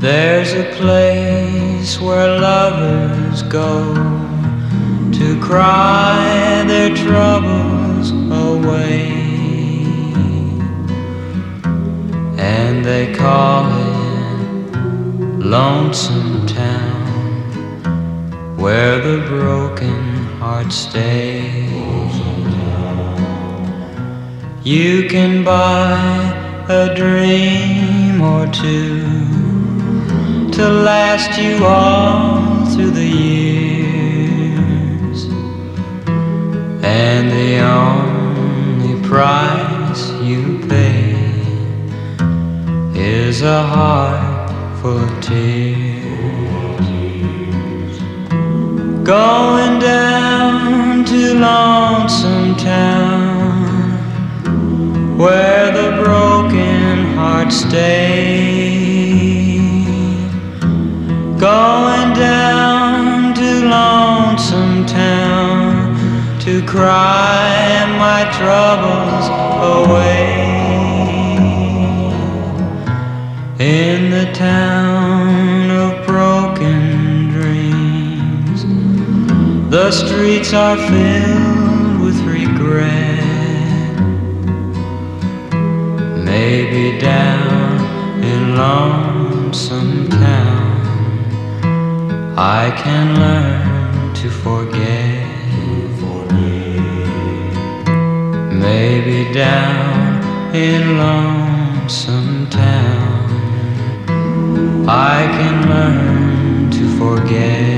There's a place where lovers go to cry their troubles away. And they call it Lonesome Town, where the broken heart stays. You can buy a dream or two to last you all through the years. And the only price you pay is a heart tears. Going down to Lonesome Town, where the broken heart stays going down to Lonesome Town to cry my troubles In the town of broken dreams, the streets are filled with regret. Maybe down in Lonesome Town. I can learn to forget. Maybe down in lonesome town, I can learn to forget.